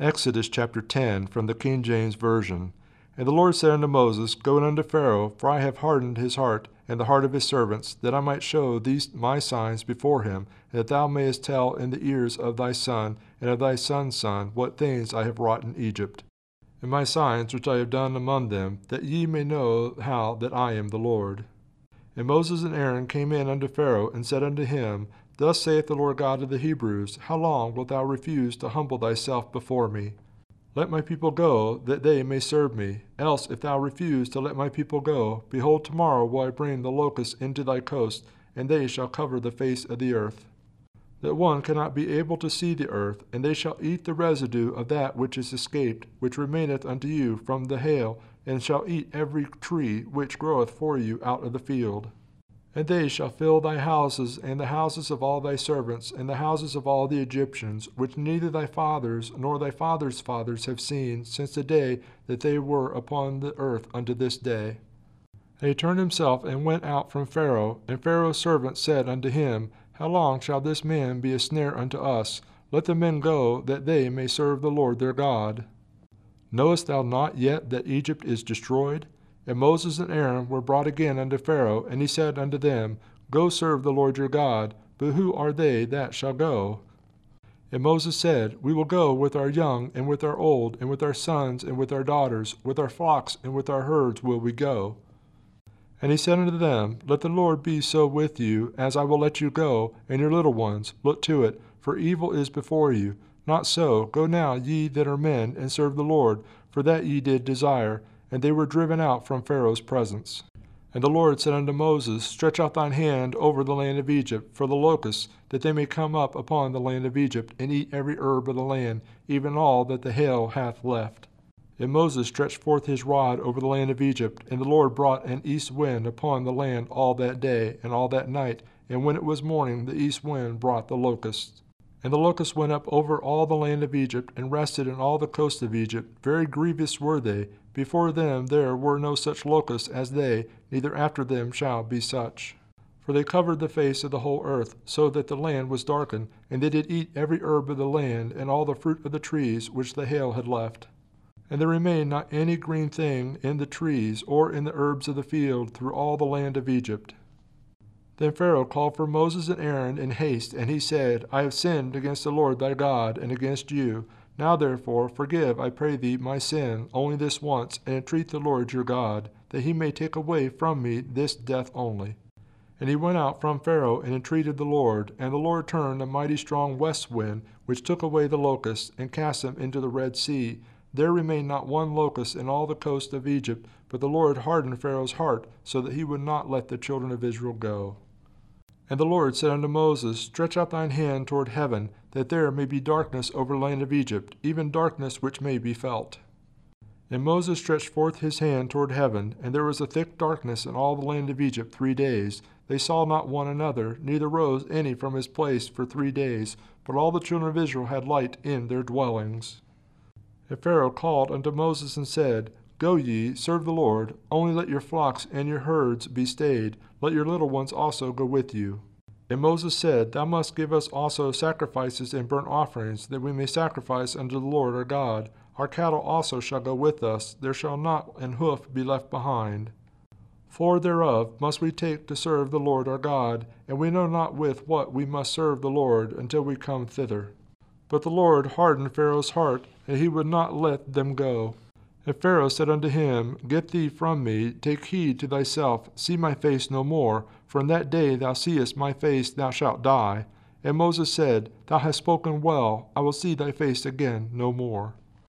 Exodus chapter 10 from the King James Version. And the Lord said unto Moses, Go in unto Pharaoh, for I have hardened his heart and the heart of his servants, that I might show these my signs before him, and that thou mayest tell in the ears of thy son and of thy son's son what things I have wrought in Egypt, and my signs which I have done among them, that ye may know how that I am the Lord. And Moses and Aaron came in unto Pharaoh, and said unto him, Thus saith the Lord God of the Hebrews, How long wilt thou refuse to humble thyself before me? Let my people go, that they may serve me. Else, if thou refuse to let my people go, behold, tomorrow will I bring the locusts into thy coast, and they shall cover the face of the earth. That one cannot be able to see the earth, and they shall eat the residue of that which is escaped, which remaineth unto you from the hail, and shall eat every tree which groweth for you out of the field. And they shall fill thy houses, and the houses of all thy servants, and the houses of all the Egyptians, which neither thy fathers nor thy fathers' fathers have seen since the day that they were upon the earth unto this day. And he turned himself and went out from Pharaoh, and Pharaoh's servants said unto him, How long shall this man be a snare unto us? Let the men go, that they may serve the Lord their God. Knowest thou not yet that Egypt is destroyed? And Moses and Aaron were brought again unto Pharaoh, and he said unto them, Go serve the Lord your God, but who are they that shall go? And Moses said, We will go with our young, and with our old, and with our sons, and with our daughters, with our flocks, and with our herds will we go. And he said unto them, Let the Lord be so with you, as I will let you go, and your little ones, look to it, for evil is before you. Not so, go now, ye that are men, and serve the Lord, for that ye did desire and they were driven out from Pharaoh's presence. And the Lord said unto Moses, Stretch out thine hand over the land of Egypt for the locusts, that they may come up upon the land of Egypt, and eat every herb of the land, even all that the hail hath left. And Moses stretched forth his rod over the land of Egypt, and the Lord brought an east wind upon the land all that day and all that night, and when it was morning, the east wind brought the locusts. And the locusts went up over all the land of Egypt, and rested in all the coast of Egypt. Very grievous were they. Before them there were no such locusts as they, neither after them shall be such. For they covered the face of the whole earth, so that the land was darkened, and they did eat every herb of the land, and all the fruit of the trees which the hail had left. And there remained not any green thing in the trees or in the herbs of the field through all the land of Egypt. Then Pharaoh called for Moses and Aaron in haste, and he said, I have sinned against the Lord thy God, and against you. Now therefore forgive, I pray thee, my sin, only this once, and entreat the Lord your God, that he may take away from me this death only. And he went out from Pharaoh and entreated the Lord, and the Lord turned a mighty strong west wind, which took away the locusts, and cast them into the Red Sea. There remained not one locust in all the coast of Egypt, but the Lord hardened Pharaoh's heart, so that he would not let the children of Israel go. And the Lord said unto Moses, Stretch out thine hand toward heaven, that there may be darkness over the land of Egypt, even darkness which may be felt. And Moses stretched forth his hand toward heaven, and there was a thick darkness in all the land of Egypt three days. They saw not one another, neither rose any from his place for three days, but all the children of Israel had light in their dwellings. And Pharaoh called unto Moses and said, Go ye, serve the Lord, only let your flocks and your herds be stayed, let your little ones also go with you. And Moses said, Thou must give us also sacrifices and burnt offerings, that we may sacrifice unto the Lord our God. Our cattle also shall go with us, there shall not an hoof be left behind. For thereof must we take to serve the Lord our God, and we know not with what we must serve the Lord until we come thither. But the Lord hardened Pharaoh's heart, and he would not let them go. And Pharaoh said unto him, Get thee from me, take heed to thyself, see my face no more, for in that day thou seest my face thou shalt die. And Moses said, Thou hast spoken well, I will see thy face again no more.